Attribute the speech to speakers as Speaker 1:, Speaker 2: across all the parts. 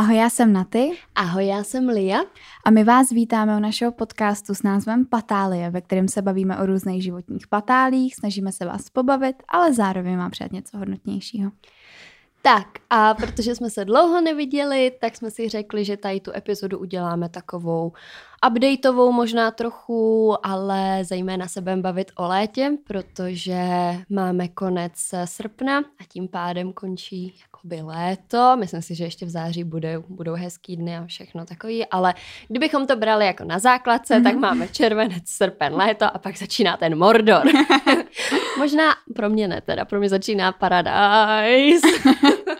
Speaker 1: Ahoj, já jsem Naty.
Speaker 2: Ahoj, já jsem Lia.
Speaker 1: A my vás vítáme u našeho podcastu s názvem Patálie, ve kterém se bavíme o různých životních patálích, snažíme se vás pobavit, ale zároveň má přijat něco hodnotnějšího.
Speaker 2: Tak a protože jsme se dlouho neviděli, tak jsme si řekli, že tady tu epizodu uděláme takovou updateovou možná trochu, ale zejména se budeme bavit o létě, protože máme konec srpna a tím pádem končí jakoby léto. Myslím si, že ještě v září bude, budou hezký dny a všechno takový, ale kdybychom to brali jako na základce, mm-hmm. tak mhm. máme červenec, srpen, léto a pak začíná ten Mordor. možná pro mě ne, teda pro mě začíná Paradise.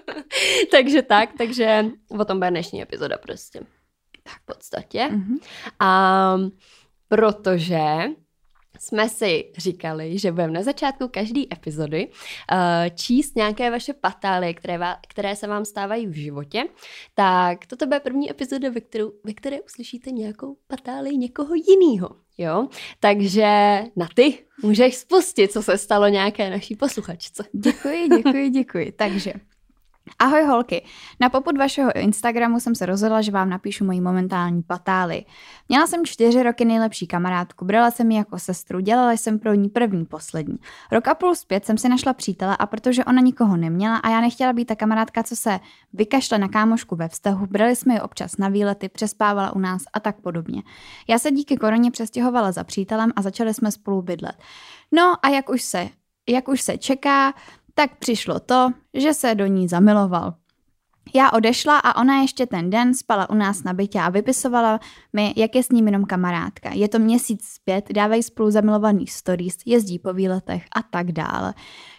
Speaker 2: takže tak, takže o tom bude dnešní epizoda prostě v podstatě. Mm-hmm. A protože jsme si říkali, že budeme na začátku každé epizody uh, číst nějaké vaše patálie, které, vá, které se vám stávají v životě, tak toto bude první epizoda, ve, kterou, ve které uslyšíte nějakou patálii někoho jiného. Jo? Takže na ty můžeš spustit, co se stalo nějaké naší posluchačce.
Speaker 1: Děkuji, děkuji, děkuji. Takže Ahoj holky, na poput vašeho Instagramu jsem se rozhodla, že vám napíšu moji momentální patály. Měla jsem čtyři roky nejlepší kamarádku, brala jsem ji jako sestru, dělala jsem pro ní první, poslední. Rok a půl zpět jsem si našla přítele a protože ona nikoho neměla a já nechtěla být ta kamarádka, co se vykašle na kámošku ve vztahu, brali jsme ji občas na výlety, přespávala u nás a tak podobně. Já se díky koroně přestěhovala za přítelem a začali jsme spolu bydlet. No a jak už se jak už se čeká, tak přišlo to, že se do ní zamiloval. Já odešla a ona ještě ten den spala u nás na bytě a vypisovala mi, jak je s ním jenom kamarádka. Je to měsíc zpět, dávají spolu zamilovaný stories, jezdí po výletech a tak dále.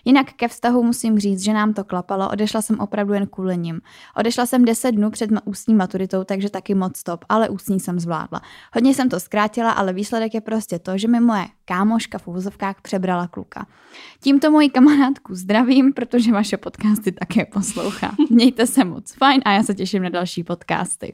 Speaker 1: Jinak ke vztahu musím říct, že nám to klapalo, odešla jsem opravdu jen kvůli ním. Odešla jsem 10 dnů před ústní maturitou, takže taky moc stop, ale ústní jsem zvládla. Hodně jsem to zkrátila, ale výsledek je prostě to, že mi moje kámoška v úzovkách přebrala kluka. Tímto moji kamarádku zdravím, protože vaše podcasty také poslouchá. Mějte se moc fajn a já se těším na další podcasty.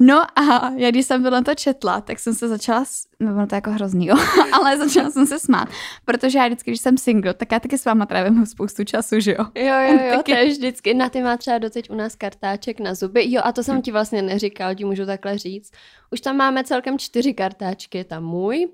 Speaker 1: No a já když jsem tohle to četla, tak jsem se začala, no to jako hrozný, jo, ale začala jsem se smát, protože já vždycky, když jsem single, tak já taky s váma trávím spoustu času, že jo.
Speaker 2: Jo, jo, jo, taky... to je vždycky, na ty má třeba doteď u nás kartáček na zuby, jo a to jsem ti vlastně neříkal, ti můžu takhle říct. Už tam máme celkem čtyři kartáčky, tam můj,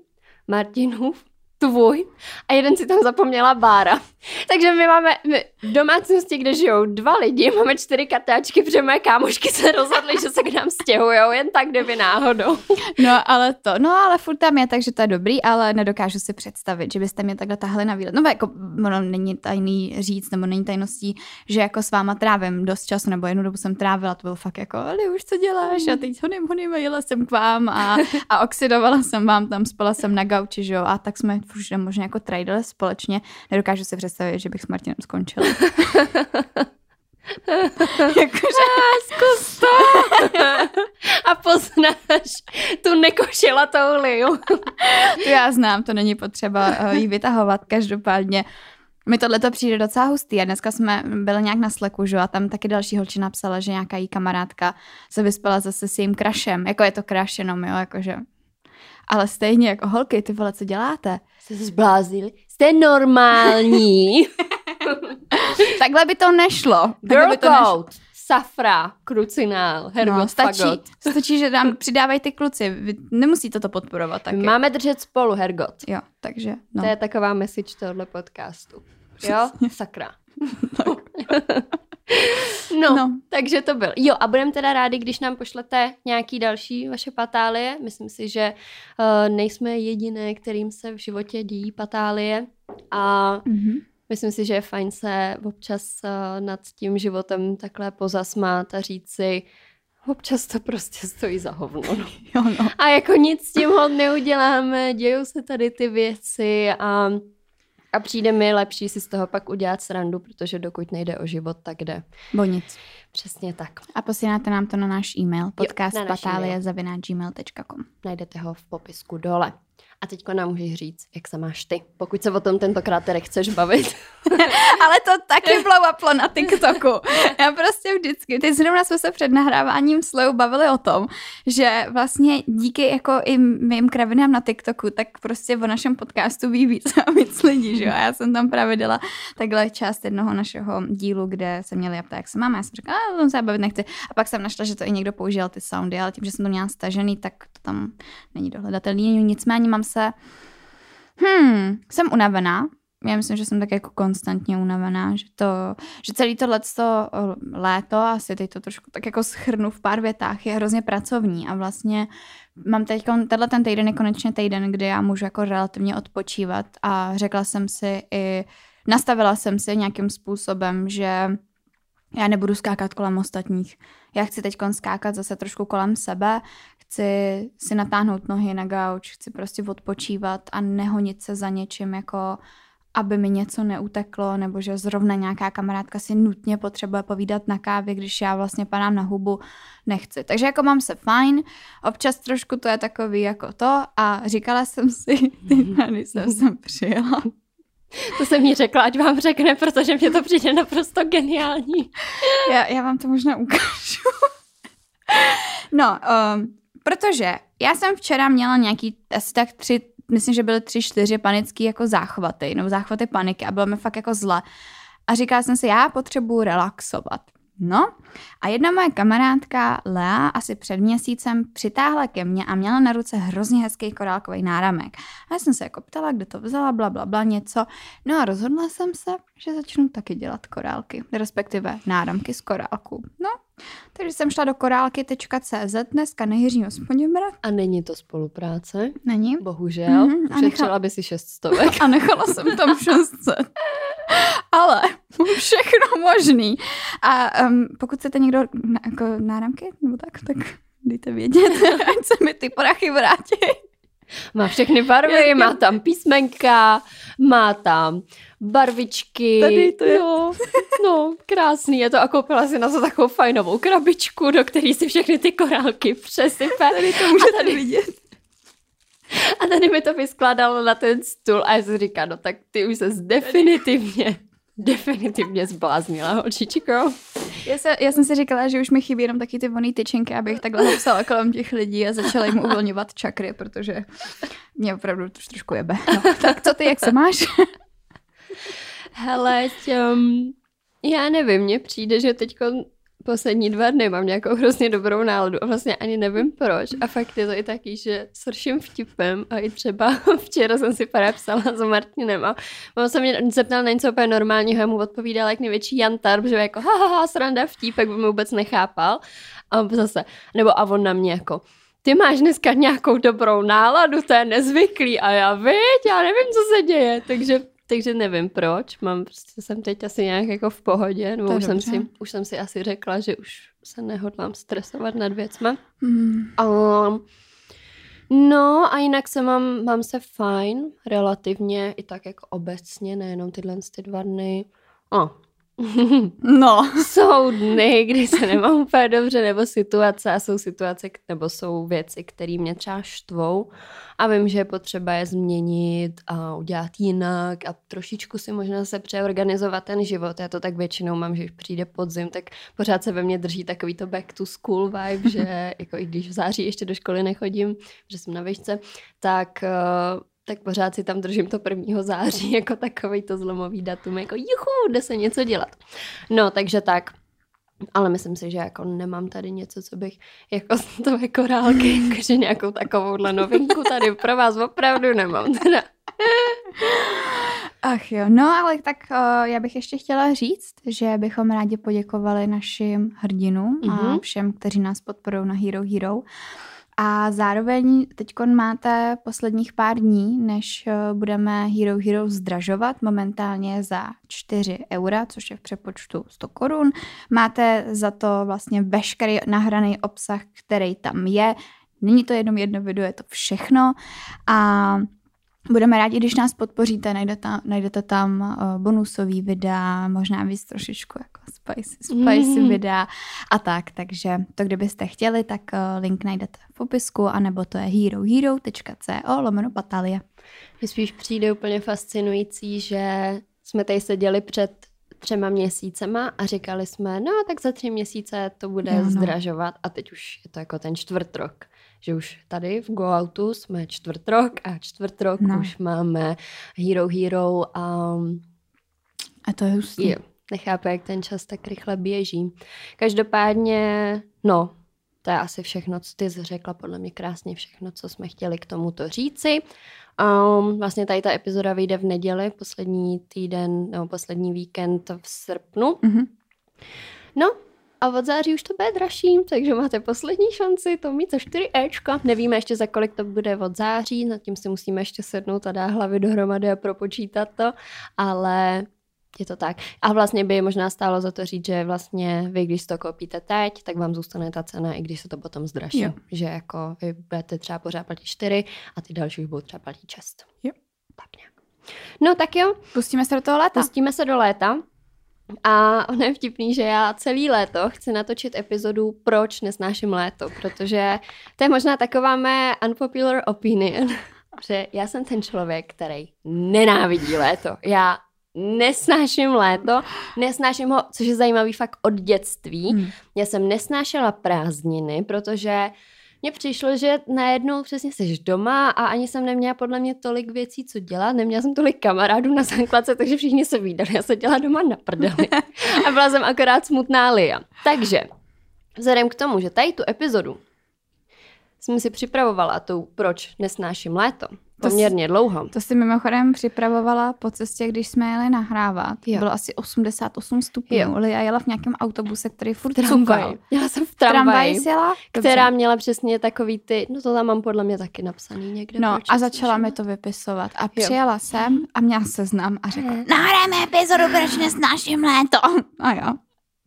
Speaker 2: Martinův, tvůj a jeden si tam zapomněla Bára. Takže my máme my v domácnosti, kde žijou dva lidi, máme čtyři kartáčky, protože moje kámošky se rozhodly, že se k nám stěhujou, jen tak, kdyby náhodou.
Speaker 1: No ale to, no ale furt tam je, takže to je dobrý, ale nedokážu si představit, že byste mě takhle tahli na výlet. No jako, ono není tajný říct, nebo není tajností, že jako s váma trávím dost času, nebo jednu dobu jsem trávila, to bylo fakt jako, ale už co děláš? A teď honím, honím, jela jsem k vám a, a oxidovala jsem vám tam, spala jsem na gauči, že jo, a tak jsme už možná jako tradeli společně. Nedokážu si představit, že bych s Martinem skončila.
Speaker 2: Jakože... Zkus to! A poznáš tu nekošilatou liu.
Speaker 1: to já znám, to není potřeba uh, jí vytahovat. Každopádně mi tohle to přijde docela hustý a dneska jsme byli nějak na sleku, že? a tam taky další holčina psala, že nějaká jí kamarádka se vyspala zase s jejím krašem. Jako je to kraš jenom, jo, jakože ale stejně jako holky, ty vole, co děláte?
Speaker 2: Jste se zbláznili? Jste normální.
Speaker 1: Takhle by to nešlo.
Speaker 2: Girl by to nešlo. Safra, krucinál, hergot, no,
Speaker 1: stačí, fagot. stačí, že přidávají ty kluci. Vy nemusíte to podporovat taky.
Speaker 2: Máme držet spolu hergot.
Speaker 1: Jo, takže.
Speaker 2: No. To je taková message tohle podcastu. Jo? Sakra. No, no, takže to byl. Jo, a budeme teda rádi, když nám pošlete nějaký další vaše patálie. Myslím si, že uh, nejsme jediné, kterým se v životě dějí patálie. A mm-hmm. myslím si, že je fajn se občas uh, nad tím životem takhle pozasmát a říct si, občas to prostě stojí za hovno. No. Jo, no. A jako nic s tím neuděláme, dějou se tady ty věci a a přijde mi lepší si z toho pak udělat srandu, protože dokud nejde o život, tak jde.
Speaker 1: Bo nic.
Speaker 2: Přesně tak.
Speaker 1: A posíláte nám to na náš e-mail podcastpatalie.gmail.com
Speaker 2: Najdete ho v popisku dole. A teďko nám můžeš říct, jak se máš ty, pokud se o tom tentokrát tedy chceš bavit.
Speaker 1: Ale to taky blow na TikToku. Já prostě vždycky, teď zrovna jsme se před nahráváním slou bavili o tom, že vlastně díky jako i mým kravinám na TikToku, tak prostě o našem podcastu ví víc a víc lidí, že jo. Já jsem tam právě dala takhle část jednoho našeho dílu, kde se měli ptát, jak se máme. Já jsem řekla, a se bavit nechci. A pak jsem našla, že to i někdo použil ty soundy, ale tím, že jsem to měla stažený, tak to tam není dohledatelný. Nicméně mám se, hmm, jsem unavená, já myslím, že jsem tak jako konstantně unavená, že to, že celý tohle léto, asi teď to trošku tak jako schrnu v pár větách, je hrozně pracovní a vlastně mám teď, tenhle ten týden je konečně týden, kdy já můžu jako relativně odpočívat a řekla jsem si i, nastavila jsem si nějakým způsobem, že já nebudu skákat kolem ostatních. Já chci teď skákat zase trošku kolem sebe, chci si natáhnout nohy na gauč, chci prostě odpočívat a nehonit se za něčím jako aby mi něco neuteklo, nebo že zrovna nějaká kamarádka si nutně potřebuje povídat na kávě, když já vlastně padám na hubu, nechci. Takže jako mám se fajn, občas trošku to je takový jako to a říkala jsem si, ty když jsem sem přijela,
Speaker 2: to jsem mi řekla, ať vám řekne, protože mě to přijde naprosto geniální.
Speaker 1: Já, já vám to možná ukážu. no, um, protože já jsem včera měla nějaký asi tak tři myslím, že byly tři, čtyři panické jako záchvaty, nebo záchvaty paniky a bylo mi fakt jako zle. A říkala jsem si, já potřebuji relaxovat. No a jedna moje kamarádka Lea asi před měsícem přitáhla ke mně a měla na ruce hrozně hezký korálkový náramek. A já jsem se jako ptala, kde to vzala, bla, bla, bla, něco. No a rozhodla jsem se, že začnu taky dělat korálky, respektive náramky z korálku. No, takže jsem šla do korálky.cz dneska na Jiřího Spoděbra.
Speaker 2: A není to spolupráce?
Speaker 1: Není.
Speaker 2: Bohužel. Mm-hmm. Ušetřila nechala... by si 600.
Speaker 1: A nechala jsem tam 600. Ale všechno možný. A um, pokud chcete někdo na, jako náramky nebo tak, tak dejte vědět, ať se mi ty prachy vrátí.
Speaker 2: Má všechny barvy, má tam písmenka, má tam barvičky.
Speaker 1: Tady to je.
Speaker 2: No, no, krásný je to a koupila si na to takovou fajnovou krabičku, do které si všechny ty korálky přesype.
Speaker 1: Tady to můžete tady vidět.
Speaker 2: A tady mi to vyskládalo na ten stůl a já si říkám, no tak ty už se definitivně, definitivně zbláznila, holčičko.
Speaker 1: Já, se, já jsem si říkala, že už mi chybí jenom taky ty voný tyčinky, abych takhle hopsala kolem těch lidí a začala jim uvolňovat čakry, protože mě opravdu troš, trošku jebe. No, tak co ty, jak se máš?
Speaker 2: Hele, um, já nevím, mně přijde, že teď poslední dva dny mám nějakou hrozně dobrou náladu a vlastně ani nevím proč. A fakt je to i taky, že srším vtipem a i třeba včera jsem si pár psala s Martinem a mám se mě zeptal na něco úplně normálního a mu odpovídal jak největší jantar, že jako ha, ha, ha sranda vtípek, by mi vůbec nechápal. A zase, nebo a on na mě jako, ty máš dneska nějakou dobrou náladu, to je nezvyklý a já víš, já nevím, co se děje, takže takže nevím proč, mám prostě jsem teď asi nějak jako v pohodě, nebo už jsem, si, už jsem si asi řekla, že už se nehodlám stresovat nad věcma. Mm. Um, no a jinak se mám, mám se fajn, relativně, i tak jako obecně, nejenom tyhle ty dva dny. Oh,
Speaker 1: No.
Speaker 2: jsou dny, kdy se nemám úplně dobře, nebo situace a jsou situace, nebo jsou věci, které mě třeba štvou a vím, že je potřeba je změnit a udělat jinak a trošičku si možná se přeorganizovat ten život. Já to tak většinou mám, že když přijde podzim, tak pořád se ve mně drží takový to back to school vibe, že jako i když v září ještě do školy nechodím, že jsem na výšce, tak uh, tak pořád si tam držím to 1. září jako takový to zlomový datum, jako juchu, jde se něco dělat. No, takže tak. Ale myslím si, že jako nemám tady něco, co bych jako z toho korálky, jakože nějakou takovouhle novinku tady pro vás opravdu nemám teda.
Speaker 1: Ach jo, no ale tak uh, já bych ještě chtěla říct, že bychom rádi poděkovali našim hrdinům mm-hmm. a mhm. všem, kteří nás podporují na Hero Hero. A zároveň teď máte posledních pár dní, než eh, budeme Hero Hero zdražovat momentálně za 4 eura, což je v přepočtu 100 korun. Máte za to vlastně veškerý nahraný obsah, který tam je. Není to jenom jedno video, je to všechno. A Budeme rádi, když nás podpoříte, najdete, najdete tam uh, bonusový videa, možná víc trošičku jako spicy, spicy mm. videa a tak, takže to, kdybyste chtěli, tak uh, link najdete v popisku, anebo to je herohero.co lomeno patalie.
Speaker 2: Mně spíš přijde úplně fascinující, že jsme tady seděli před třema měsícema a říkali jsme, no tak za tři měsíce to bude no, no. zdražovat a teď už je to jako ten čtvrt rok že už tady v Go Outu jsme čtvrt rok a čtvrt rok no. už máme Hero Hero a...
Speaker 1: A to je hustý.
Speaker 2: Je, nechápu, jak ten čas tak rychle běží. Každopádně, no, to je asi všechno, co ty jsi řekla, podle mě krásně všechno, co jsme chtěli k tomuto říci. Um, vlastně tady ta epizoda vyjde v neděli, poslední týden nebo poslední víkend v srpnu. Mm-hmm. No, a od září už to bude dražší, takže máte poslední šanci to mít za 4 Ečka. Nevíme ještě za kolik to bude od září, nad tím si musíme ještě sednout a dát hlavy dohromady a propočítat to, ale je to tak. A vlastně by možná stálo za to říct, že vlastně vy, když to koupíte teď, tak vám zůstane ta cena, i když se to potom zdraží. Jo. Že jako vy budete třeba pořád platit 4 a ty další už budou třeba platit 6.
Speaker 1: Jo.
Speaker 2: Tak nějak. No tak jo.
Speaker 1: Pustíme se do toho léta.
Speaker 2: Pustíme se do léta. A ono je vtipný, že já celý léto chci natočit epizodu Proč nesnáším léto, protože to je možná taková mé unpopular opinion, že já jsem ten člověk, který nenávidí léto. Já nesnáším léto, nesnáším ho, což je zajímavý fakt od dětství. Hmm. Já jsem nesnášela prázdniny, protože mně přišlo, že najednou přesně jsi doma a ani jsem neměla podle mě tolik věcí, co dělat. Neměla jsem tolik kamarádů na základce, takže všichni se vydali. Já se dělala doma na prdeli. A byla jsem akorát smutná Lia. Takže, vzhledem k tomu, že tady tu epizodu jsem si připravovala tou, proč nesnáším léto, poměrně dlouho.
Speaker 1: To si mimochodem připravovala po cestě, když jsme jeli nahrávat. Jo. Bylo asi 88 stupňů. Jo. Lia jela v nějakém autobuse, který furt cukal.
Speaker 2: Jela jsem v tramvaji, jela, která měla přesně takový ty, no to tam mám podle mě taky napsaný někde.
Speaker 1: No a začala mi to vypisovat. A přijela jo. jsem a měla seznam a řekla, hmm. nahrajeme epizodu, proč nesnáším léto. A jo.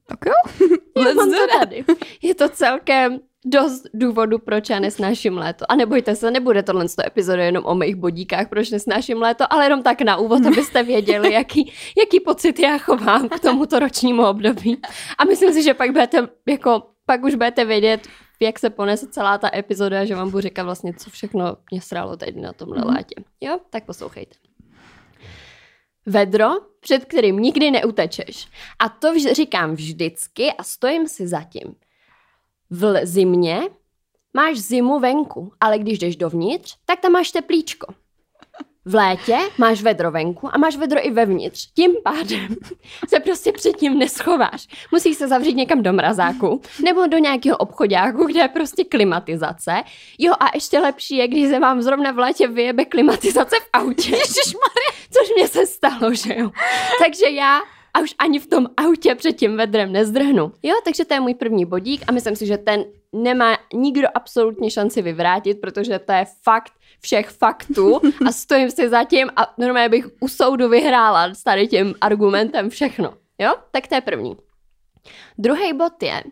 Speaker 1: Tak jo,
Speaker 2: let's do tady. Je to celkem dost důvodu, proč já nesnáším léto. A nebojte se, nebude tohle epizoda jenom o mých bodíkách, proč nesnáším léto, ale jenom tak na úvod, abyste věděli, jaký, jaký pocit já chovám k tomuto ročnímu období. A myslím si, že pak budete, jako, pak už budete vědět, jak se ponese celá ta epizoda, že vám budu říkat vlastně, co všechno mě sralo teď na tomhle mm. létě. Jo, tak poslouchejte. Vedro, před kterým nikdy neutečeš. A to vž- říkám vždycky a stojím si za tím. V zimě máš zimu venku, ale když jdeš dovnitř, tak tam máš teplíčko. V létě máš vedro venku a máš vedro i vevnitř. Tím pádem se prostě předtím neschováš. Musíš se zavřít někam do mrazáku nebo do nějakého obchodáku, kde je prostě klimatizace. Jo a ještě lepší je, když se vám zrovna v létě vyjebe klimatizace v autě.
Speaker 1: Ježišmarja.
Speaker 2: Což mě se stalo, že jo. Takže já a už ani v tom autě před tím vedrem nezdrhnu. Jo, takže to je můj první bodík a myslím si, že ten nemá nikdo absolutně šanci vyvrátit, protože to je fakt všech faktů a stojím si za tím a normálně bych u soudu vyhrála s tady tím argumentem všechno. Jo, tak to je první. Druhý bod je,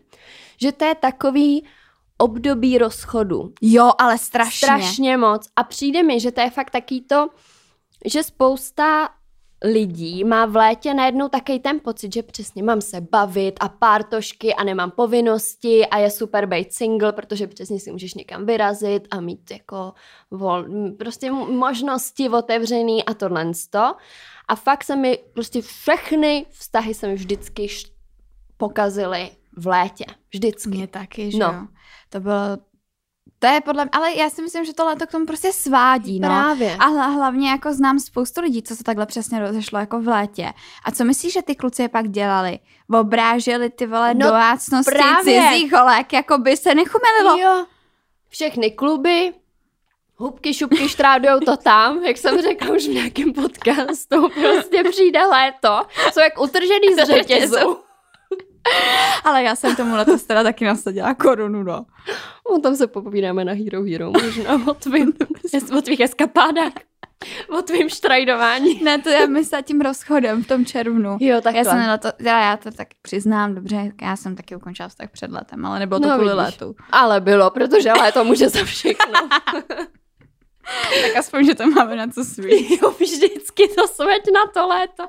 Speaker 2: že to je takový období rozchodu.
Speaker 1: Jo, ale strašně.
Speaker 2: Strašně moc. A přijde mi, že to je fakt taký to, že spousta lidí má v létě najednou takový ten pocit, že přesně mám se bavit a pártošky a nemám povinnosti a je super být single, protože přesně si můžeš někam vyrazit a mít jako vol, prostě možnosti otevřený a tohle to. A fakt se mi prostě všechny vztahy se mi vždycky pokazily v létě. Vždycky.
Speaker 1: Mně taky, že no. jo. To bylo to je podle mě, ale já si myslím, že tohle to k tomu prostě svádí, no.
Speaker 2: Právě.
Speaker 1: A hlavně jako znám spoustu lidí, co se takhle přesně rozešlo jako v létě. A co myslíš, že ty kluci je pak dělali? Obráželi ty vole no, domácnosti právě. cizích holek, jako by se nechumelilo.
Speaker 2: Jo. Všechny kluby, hubky, šupky štrádujou to tam, jak jsem řekla už v nějakém podcastu, prostě přijde léto, jsou jak utržený z řetězu.
Speaker 1: Ale já jsem tomu letos teda taky nasadila korunu, no.
Speaker 2: O tom se popovídáme na Hero Hero, možná o, tvým, o tvých eskapádách. O tvým štrajdování.
Speaker 1: Ne, to je myslela tím rozchodem v tom červnu.
Speaker 2: Jo, takhle.
Speaker 1: Já jsem to, já, já to tak přiznám, dobře, já jsem taky ukončila vztah před letem, ale nebylo to no, kvůli letu.
Speaker 2: Ale bylo, protože léto může za všechno.
Speaker 1: tak aspoň, že to máme na co svít.
Speaker 2: Jo, vždycky to sveď na to léto.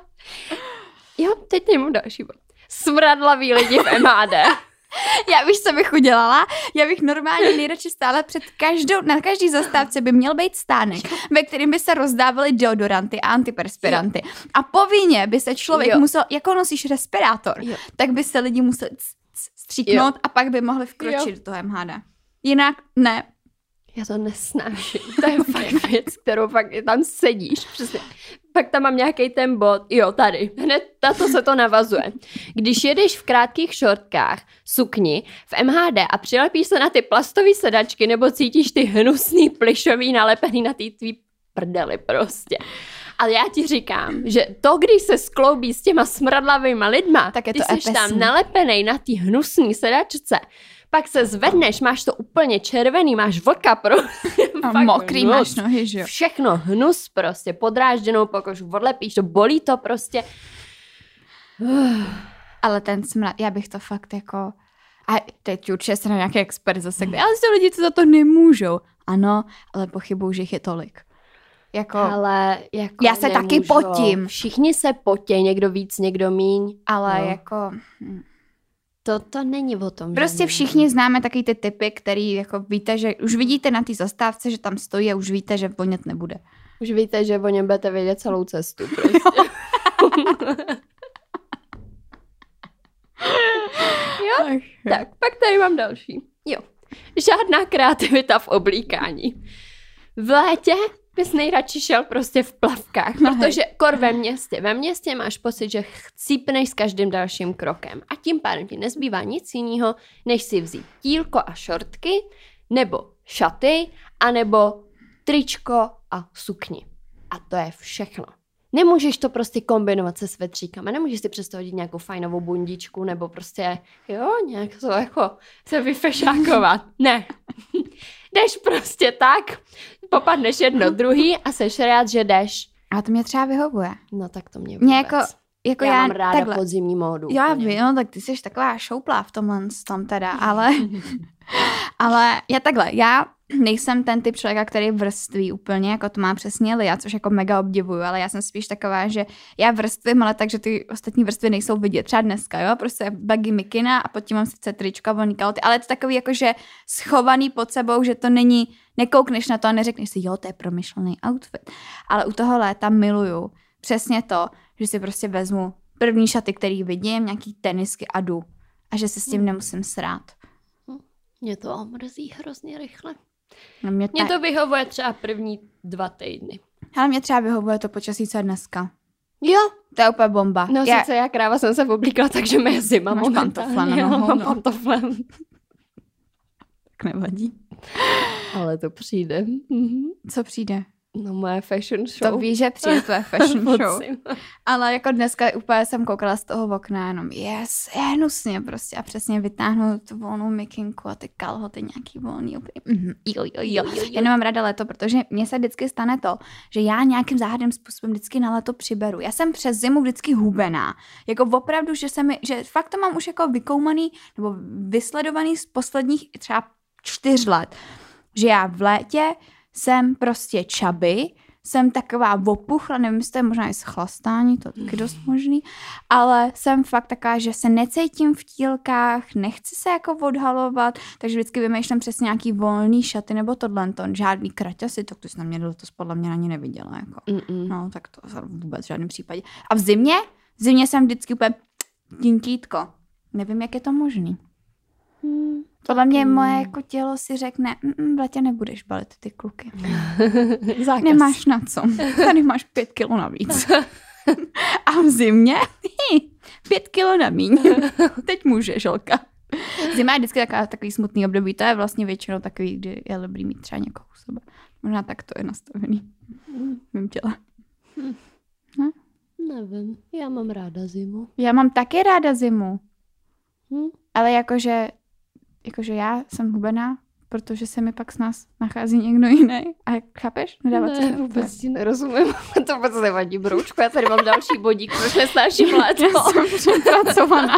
Speaker 2: Jo, teď nemám další bod. Smradlavý lidi v MHD.
Speaker 1: Já víš, co bych udělala? Já bych normálně nejradši stála před každou, na každý zastávce by měl být stánek, ve kterým by se rozdávaly deodoranty a antiperspiranty. A povinně by se člověk
Speaker 2: Jo.
Speaker 1: musel, jako nosíš respirátor,
Speaker 2: Jo.
Speaker 1: tak by se lidi museli stříknout a pak by mohli vkročit
Speaker 2: Jo.
Speaker 1: do toho MHD. Jinak ne.
Speaker 2: Já to nesnáším. To je fakt věc, kterou fakt tam sedíš. Přesně. Pak tam mám nějaký ten bod. Jo, tady. Hned na to se to navazuje. Když jedeš v krátkých šortkách, sukni, v MHD a přilepíš se na ty plastové sedačky nebo cítíš ty hnusný plišový nalepený na ty tvý prdeli prostě. Ale já ti říkám, že to, když se skloubí s těma smradlavýma lidma,
Speaker 1: Tak je
Speaker 2: ty
Speaker 1: to
Speaker 2: jsi
Speaker 1: epesný.
Speaker 2: tam nalepený na ty hnusný sedačce, pak se zvedneš, máš to úplně červený, máš vlka prostě.
Speaker 1: A mokrý
Speaker 2: hnus.
Speaker 1: máš nohy, že jo?
Speaker 2: Všechno hnus prostě, podrážděnou pokožu, odlepíš to, bolí to prostě.
Speaker 1: Ale ten smrad, já bych to fakt jako... A teď určitě se na nějaký expert zase, kde, ale jsou lidi, co za to nemůžou. Ano, ale pochybuju, že jich je tolik. Jako,
Speaker 2: Ale jako
Speaker 1: Já se taky
Speaker 2: nemůžou.
Speaker 1: potím.
Speaker 2: Všichni se potí, někdo víc, někdo míň.
Speaker 1: ale
Speaker 2: no.
Speaker 1: jako... hm.
Speaker 2: To, to není o tom.
Speaker 1: Prostě
Speaker 2: nemůžou.
Speaker 1: všichni známe taky ty typy, který jako víte, že už vidíte na té zastávce, že tam stojí a už víte, že vonět nebude.
Speaker 2: Už víte, že o něm budete vědět celou cestu. Prostě. jo? Tak, pak tady mám další. Jo. Žádná kreativita v oblíkání. V létě bys nejradši šel prostě v plavkách,
Speaker 1: No hej.
Speaker 2: protože kor ve městě. Ve městě máš pocit, že chcípneš s každým dalším krokem. A tím pádem ti nezbývá nic jiného, než si vzít tílko a šortky, nebo šaty, anebo tričko a sukni. A to je všechno. Nemůžeš to prostě kombinovat se svetříkama, nemůžeš si přesto hodit nějakou fajnovou bundičku, nebo prostě, jo, nějak to jako se vyfešákovat. Ne. Jdeš prostě tak, popadneš jedno druhý a seš rád, že jdeš.
Speaker 1: A to mě třeba vyhovuje.
Speaker 2: No tak to mě
Speaker 1: Mě
Speaker 2: vůbec.
Speaker 1: jako, jako
Speaker 2: já,
Speaker 1: já,
Speaker 2: mám ráda
Speaker 1: takhle.
Speaker 2: podzimní módu.
Speaker 1: Já vím, no, tak ty jsi taková šouplá v tomhle tom teda, ale, ale já takhle, já nejsem ten typ člověka, který vrství úplně, jako to má přesně Lia, což jako mega obdivuju, ale já jsem spíš taková, že já vrstvím, ale tak, že ty ostatní vrstvy nejsou vidět. Třeba dneska, jo, prostě baggy mikina a pod tím mám sice trička, volný kalhoty, ale je to takový jakože schovaný pod sebou, že to není, nekoukneš na to a neřekneš si, jo, to je promyšlený outfit. Ale u toho léta miluju přesně to, že si prostě vezmu první šaty, který vidím, nějaký tenisky a jdu. A že se s tím nemusím srát.
Speaker 2: Mě to mrzí hrozně rychle.
Speaker 1: No mě
Speaker 2: Mě
Speaker 1: ta...
Speaker 2: to vyhovuje třeba první dva týdny.
Speaker 1: Ale mě třeba vyhovuje to počasí, co je dneska.
Speaker 2: Jo,
Speaker 1: To je úplně bomba.
Speaker 2: no
Speaker 1: já,
Speaker 2: sice já kráva jsem se oblíkla, takže mě zima
Speaker 1: Máš pantofle na
Speaker 2: jo,
Speaker 1: nohou,
Speaker 2: mám
Speaker 1: no.
Speaker 2: pantofle.
Speaker 1: tak nevadí.
Speaker 2: Ale to přijde. Mhm.
Speaker 1: Co přijde?
Speaker 2: No moje fashion show.
Speaker 1: To víš, že přijde tvoje fashion show. Ale jako dneska úplně jsem koukala z toho okna jenom, yes, je hnusně prostě a přesně vytáhnu tu volnou mikinku a ty kalhoty nějaký volný. úplně, Mhm, jo, jo, jo. Já nemám ráda léto, protože mně se vždycky stane to, že já nějakým záhadným způsobem vždycky na léto přiberu. Já jsem přes zimu vždycky hubená. Jako opravdu, že se mi, že fakt to mám už jako vykoumaný nebo vysledovaný z posledních třeba čtyř let. Že já v létě jsem prostě čaby, jsem taková opuchla, nevím, jestli to je možná i schlastání, to je taky dost možný, ale jsem fakt taková, že se necítím v tílkách, nechci se jako odhalovat, takže vždycky vymýšlím přesně nějaký volný šaty nebo tohle, to žádný kraťasy, to jsi na mě to podle mě ani neviděla, jako.
Speaker 2: Mm-mm.
Speaker 1: No, tak to vůbec v žádném případě. A v zimě? V zimě jsem vždycky úplně tinkítko. Nevím, jak je to možný.
Speaker 2: Hmm.
Speaker 1: Podle mě
Speaker 2: Hmm.
Speaker 1: moje jako tělo si řekne, "Mm, v letě nebudeš balit ty kluky.
Speaker 2: Zákaz.
Speaker 1: Nemáš na co. Tady máš pět kilo navíc. A v zimě pět kilo na míň. Teď může, žolka. Zima je vždycky taková, takový smutný období. To je vlastně většinou takový, kdy je dobrý mít třeba někoho u sebe. Možná tak to je nastavený.
Speaker 2: Mm,
Speaker 1: v mým těle.
Speaker 2: Nevím, já mám ráda zimu.
Speaker 1: Já mám taky ráda zimu.
Speaker 2: Hm?
Speaker 1: Ale jakože, jakože já jsem hubená, protože se mi pak s nás nachází někdo jiný. A chápeš? Nedává
Speaker 2: Ne,
Speaker 1: to
Speaker 2: vůbec ti nerozumím. to vůbec nevadí, broučku. Já tady mám další bodík, proč nesnáším léto.
Speaker 1: Já jsem přepracovaná.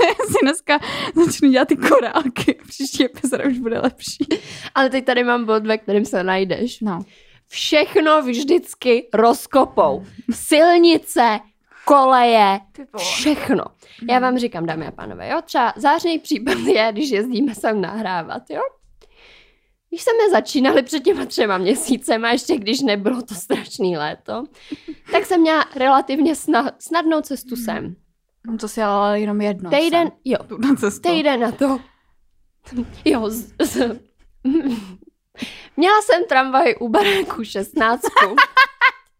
Speaker 1: Já si dneska začnu dělat ty korálky. Příští epizoda už bude lepší.
Speaker 2: Ale teď tady mám bod, ve kterém se najdeš.
Speaker 1: No.
Speaker 2: Všechno vždycky rozkopou. Silnice, koleje, všechno. Já vám říkám, dámy a pánové, jo, třeba zářný případ je, když jezdíme sem nahrávat, jo. Když jsme začínali před těma třema měsícema, ještě když nebylo to strašný léto, tak jsem měla relativně snad, snadnou cestu sem.
Speaker 1: No to si ale jenom jedno.
Speaker 2: Týden, jo,
Speaker 1: na cestu.
Speaker 2: týden na to. Jo, z, z, měla jsem tramvaj u baráku 16.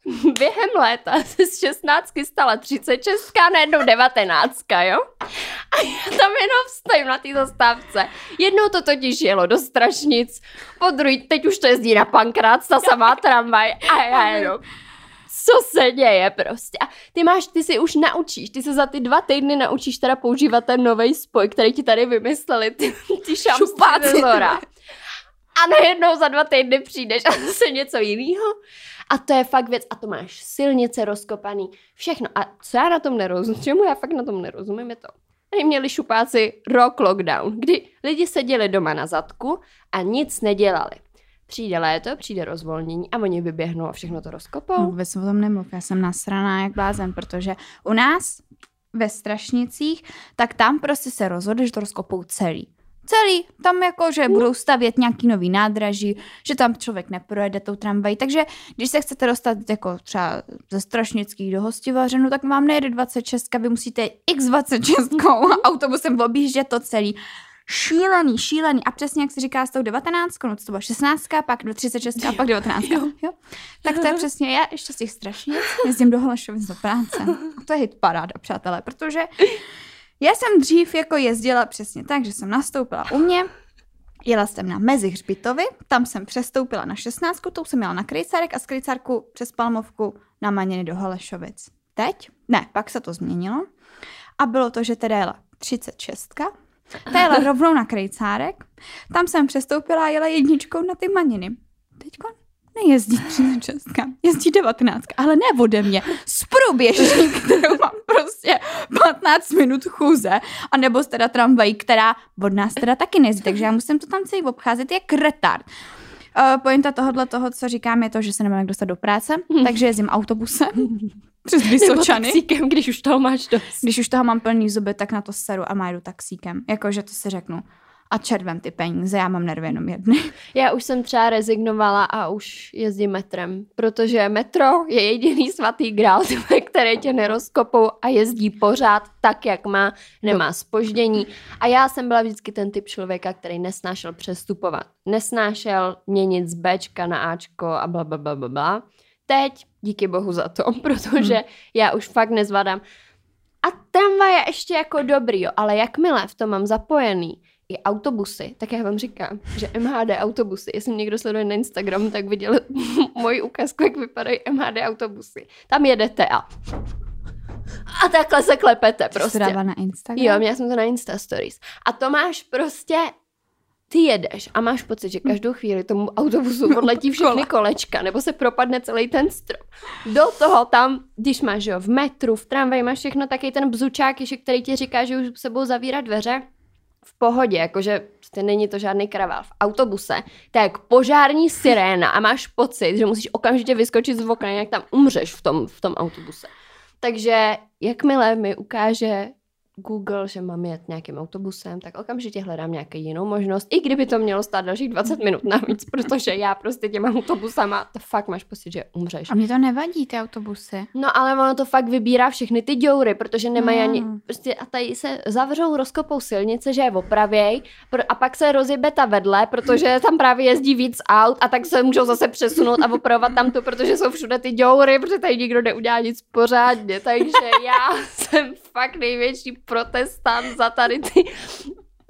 Speaker 2: Během léta se z 16 stala 36 a najednou 19, jo? A já tam jenom stojím na té zastávce. Jednou to totiž jelo do Strašnic, po druhý, teď už to jezdí na Pankrát, ta samá tramvaj a já jenom co se děje prostě. A ty máš, ty si už naučíš, ty se za ty dva týdny naučíš teda používat ten nový spoj, který ti tady vymysleli, ty, ty šampáci. A najednou za dva týdny přijdeš a zase něco jiného. A to je fakt věc. A to máš silnice rozkopaný, všechno. A co já na tom nerozumím, čemu já fakt na tom nerozumím, je to. Tady měli šupáci rok lockdown, kdy lidi seděli doma na zadku a nic nedělali. Přijde léto, přijde rozvolnění a oni vyběhnou a všechno to rozkopou.
Speaker 1: No, vůbec o tom nemluv, já jsem nasraná jak blázen, protože u nás ve Strašnicích, tak tam prostě se rozhodli, že to rozkopou celý. Celý, tam jako, že budou stavět nějaký nový nádraží, že tam člověk neprojede tou tramvají. Takže když se chcete dostat jako třeba ze Strašnických do Hostivařenu, tak vám nejede 26, vy musíte x26 autobusem objíždět to celý. Šílený, šílený. A přesně jak se říká s tou 19, no to byla 16, pak do 36 a pak 19.
Speaker 2: Jo.
Speaker 1: Jo. Tak to je přesně, já ještě z těch strašně jezdím do Holešovic do práce. A to je hit paráda, přátelé, protože já jsem dřív jako jezdila přesně tak, že jsem nastoupila u mě, jela jsem na mezi hřbitovy, tam jsem přestoupila na 16, tou jsem jela na Krejcárek a z Krejcárku přes Palmovku na Maněny do Holešovic. Teď? Ne, pak se to změnilo. A bylo to, že teda jela 36, ta jela rovnou na Krejcárek, tam jsem přestoupila a jela jedničkou na ty Maniny. Teďko nejezdí 36, jezdí 19, ale ne ode mě, z průběžní, kterou mám prostě 15 minut chůze, a nebo z teda tramvají, která od nás teda taky nejezdí, takže já musím to tam celý obcházet jak retard. Uh, pointa tohohle toho, co říkám, je to, že se nemám jak dostat do práce, takže jezdím autobusem přes
Speaker 2: Nebo
Speaker 1: Vysočany.
Speaker 2: taxíkem, když už toho máš dost.
Speaker 1: Když už toho mám plný zuby, tak na to seru a má jdu taxíkem. Jakože to si řeknu. A červem ty peníze, já mám nervy jenom jedny.
Speaker 2: Já už jsem třeba rezignovala a už jezdím metrem, protože metro je jediný svatý grál, který tě nerozkopou a jezdí pořád tak, jak má, nemá spoždění. A já jsem byla vždycky ten typ člověka, který nesnášel přestupovat. Nesnášel měnit z Bčka na Ačko a bla, bla, bla, bla, bla. Teď díky bohu za to, protože já už fakt nezvládám. A tramvaj je ještě jako dobrý, jo, ale jakmile v tom mám zapojený i autobusy, tak já vám říkám, že MHD autobusy, jestli mě někdo sleduje na Instagramu, tak viděl moji ukázku, jak vypadají MHD autobusy. Tam jedete a a takhle se klepete
Speaker 1: Prostě. To dává na Instagram?
Speaker 2: Jo, měla jsem to na Insta Stories. A to máš prostě, ty jedeš a máš pocit, že každou chvíli tomu autobusu odletí všechny kolečka, nebo se propadne celý ten strop. Do toho tam, když máš jo, v metru, v tramvaji máš všechno, taky ten bzučák, ještě, který ti říká, že už sebou zavírá dveře, v pohodě, jakože prostě není to žádný kravál. V autobuse, tak požární siréna a máš pocit, že musíš okamžitě vyskočit z okna, jak tam umřeš v tom, v tom autobuse. Takže jakmile mi ukáže Google, že mám jet nějakým autobusem, tak okamžitě hledám nějakou jinou možnost, i kdyby to mělo stát dalších 20 minut navíc, protože já prostě těma autobusama, to fakt máš pocit, že umřeš.
Speaker 1: A mě to nevadí, ty autobusy.
Speaker 2: No ale ono to fakt vybírá všechny ty děury, protože nemají
Speaker 1: No.
Speaker 2: ani, prostě a tady se zavřou, rozkopou silnice, že je opravěj pr- a pak se rozjebe ta vedle, protože tam právě jezdí víc aut a tak se můžou zase přesunout a opravovat tam tu, protože jsou všude ty děury, protože tady nikdo neudělá nic pořádně, takže já jsem fakt největší protestant za tady ty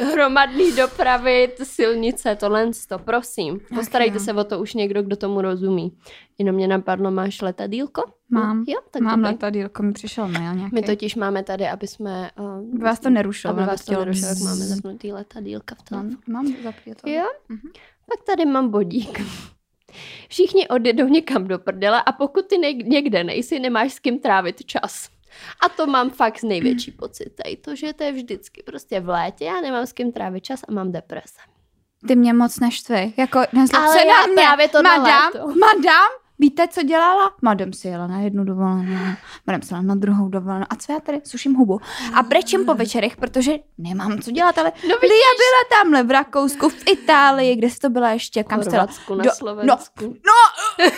Speaker 2: hromadný dopravy, ty silnice, tohle to, prosím. Postarejte se o to už někdo, kdo tomu rozumí. Jenom mě napadlo, máš letadílko?
Speaker 1: Mám.
Speaker 2: Jo, tak
Speaker 1: Mám
Speaker 2: dobrý.
Speaker 1: letadílko, mi přišel mail nějaký.
Speaker 2: My totiž máme tady, aby jsme... Uh,
Speaker 1: vás to nerušilo,
Speaker 2: Aby vás to nerušilo, jak máme zapnutý letadílka v telefonu.
Speaker 1: Mám, mám zapít to.
Speaker 2: Jo?
Speaker 1: Mhm.
Speaker 2: Pak tady mám bodík. Všichni odjedou někam do prdele a pokud ty ne- někde nejsi, nemáš s kým trávit čas. A to mám fakt největší pocit. Tady to, že to je vždycky prostě v létě, já nemám s kým trávit čas a mám deprese.
Speaker 1: Ty mě moc neštve. Jako nezlob se na mě.
Speaker 2: právě tohle
Speaker 1: madam,
Speaker 2: léto.
Speaker 1: madam, víte, co dělala? Madam si jela na jednu dovolenou, madam si jela na druhou dovolenou. A co já tady? Suším hubu. A brečím po večerech, protože nemám co dělat, ale
Speaker 2: No
Speaker 1: no,
Speaker 2: vidíš.
Speaker 1: Lia byla tamhle v Rakousku, v Itálii, kde jsi to byla ještě, kam to?
Speaker 2: Chorvatsku, na
Speaker 1: Do-
Speaker 2: Slovensku.
Speaker 1: No,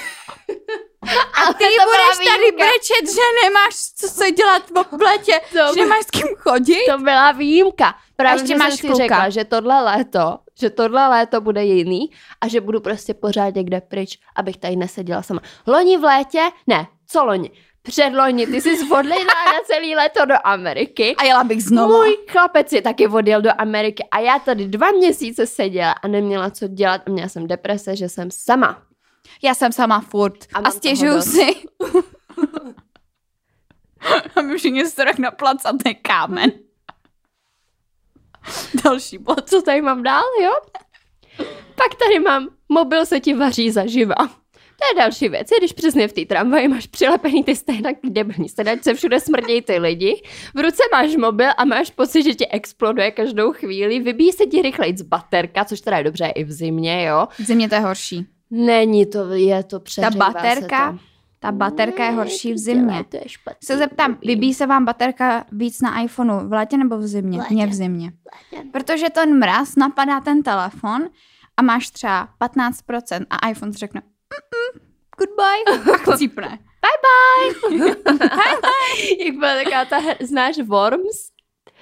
Speaker 1: a ty budeš tady
Speaker 2: výjimka.
Speaker 1: brečet, že nemáš co se dělat v letě,
Speaker 2: To
Speaker 1: že nemáš s kým chodit?
Speaker 2: To byla výjimka. Právě,
Speaker 1: ještě
Speaker 2: že
Speaker 1: máš
Speaker 2: si řekla, že tohle léto, že tohle léto bude jiný a že budu prostě pořád někde pryč, abych tady neseděla sama. Loni v létě, ne, co loni? Předloni, ty jsi odlila na celý léto do Ameriky.
Speaker 1: A jela bych znovu.
Speaker 2: Můj chlapec je taky odjel do Ameriky a já tady dva měsíce seděla a neměla co dělat a měla jsem deprese, že jsem sama.
Speaker 1: Já jsem sama furt.
Speaker 2: A
Speaker 1: A, stěžuju si. a mi všichni strach na placatý kámen. Další bod.
Speaker 2: Co tady mám dál, jo? Pak tady mám, mobil se ti vaří zaživa. To je další věc, když přesně v té tramvaji máš přilepený ty stejnak debilní sedačce, všude smrdějí ty lidi, v ruce máš mobil a máš pocit, že ti exploduje každou chvíli, vybíjí se ti rychleji z baterka, což teda je dobře i v zimě, jo.
Speaker 1: V zimě to je horší.
Speaker 2: Není to, je to přehřívá
Speaker 1: baterka?
Speaker 2: se to.
Speaker 1: Ta baterka je
Speaker 2: Ne,
Speaker 1: horší v zimě.
Speaker 2: dělej, To je špatný.
Speaker 1: Se zeptám, vybíjí se vám baterka víc na iPhoneu v létě nebo v zimě?
Speaker 2: Létě.
Speaker 1: Mně v zimě.
Speaker 2: Létě.
Speaker 1: Protože ten mraz napadá ten telefon a máš třeba 15% a iPhone řekne "Mm-mm, goodbye a chcípne.
Speaker 2: Jak byla taková ta, znáš Worms?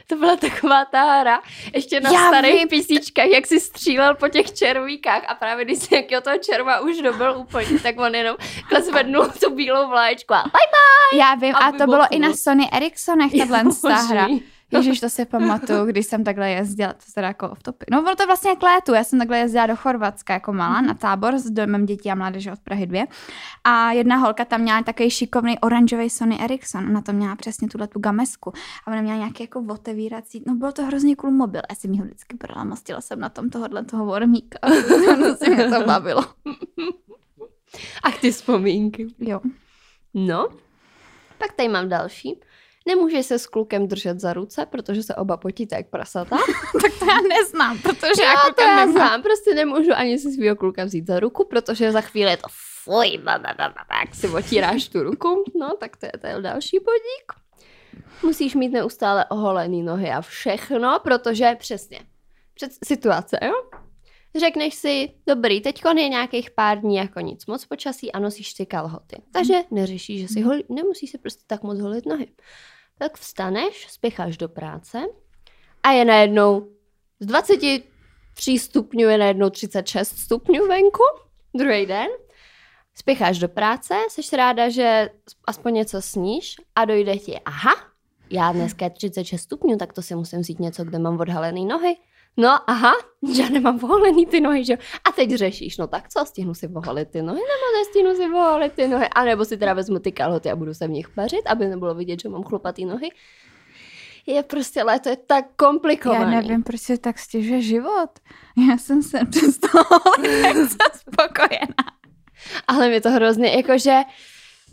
Speaker 2: To byla taková ta hra, ještě na
Speaker 1: Já
Speaker 2: starých
Speaker 1: vím.
Speaker 2: písničkách, jak si střílel po těch červíkách a právě když si jakého toho červa už dobil úplně, tak on jenom zvednul tu bílou vlaječku a bye
Speaker 1: Já vím, a
Speaker 2: Aby
Speaker 1: to bylo i na Sony Ericssonech tahle ta hra. Ježíš, to si pamatuju, když jsem takhle jezdila, to teda jako off topic. No ono to vlastně k létu, já jsem takhle jezdila do Chorvatska jako malá na tábor s domem dětí a mládeže od Prahy 2 a jedna holka tam měla takový šikovný oranžový Sony Ericsson, ona to měla přesně tuhle tu gamesku a ona měla nějaký jako otevírací, no bylo to hrozně cool mobil, já jsem ho vždycky brala, mastila jsem na tom tohohle toho vormíka, to mě to bavilo.
Speaker 2: Ach ty vzpomínky.
Speaker 1: Jo.
Speaker 2: No, pak tady mám další. Nemůžeš se s klukem držet za ruce, protože se oba potíte jak prasata.
Speaker 1: tak to já neznám, protože
Speaker 2: Já
Speaker 1: jako
Speaker 2: to já znám, prostě nemůžu ani si svého kluka vzít za ruku, protože za chvíli je to fuj, jak si otíráš tu ruku, no tak to je, je další bodík. Musíš mít neustále oholený nohy a všechno, protože přesně, před situace, jo? Řekneš si, dobrý, teď je nějakých pár dní jako nic moc počasí a nosíš si kalhoty. Takže neřešíš, že si holi, nemusíš si prostě tak moc holit nohy. Tak vstaneš, spěcháš do práce a je najednou z 23 stupňů je najednou 36 stupňů venku, druhý den. Spěcháš do práce, jsi ráda, že aspoň něco sníš a dojde ti, aha, já dneska je 36 stupňů, tak to si musím vzít něco, kde mám odhalený nohy. No, aha, že nemám voholený ty nohy, že. A teď řešíš, no tak co, stihnu si voholit ty nohy, nebo nestihnu si voholit ty nohy, a nebo si teda vezmu ty kalhoty a budu se v nich pařit, aby nebylo vidět, že mám chlupatý nohy. Je prostě léto je tak komplikovaný.
Speaker 1: Já nevím, proč si tak stěžuje život. Já jsem se přestala, jsem spokojená.
Speaker 2: Ale mě to hrozně, jakože,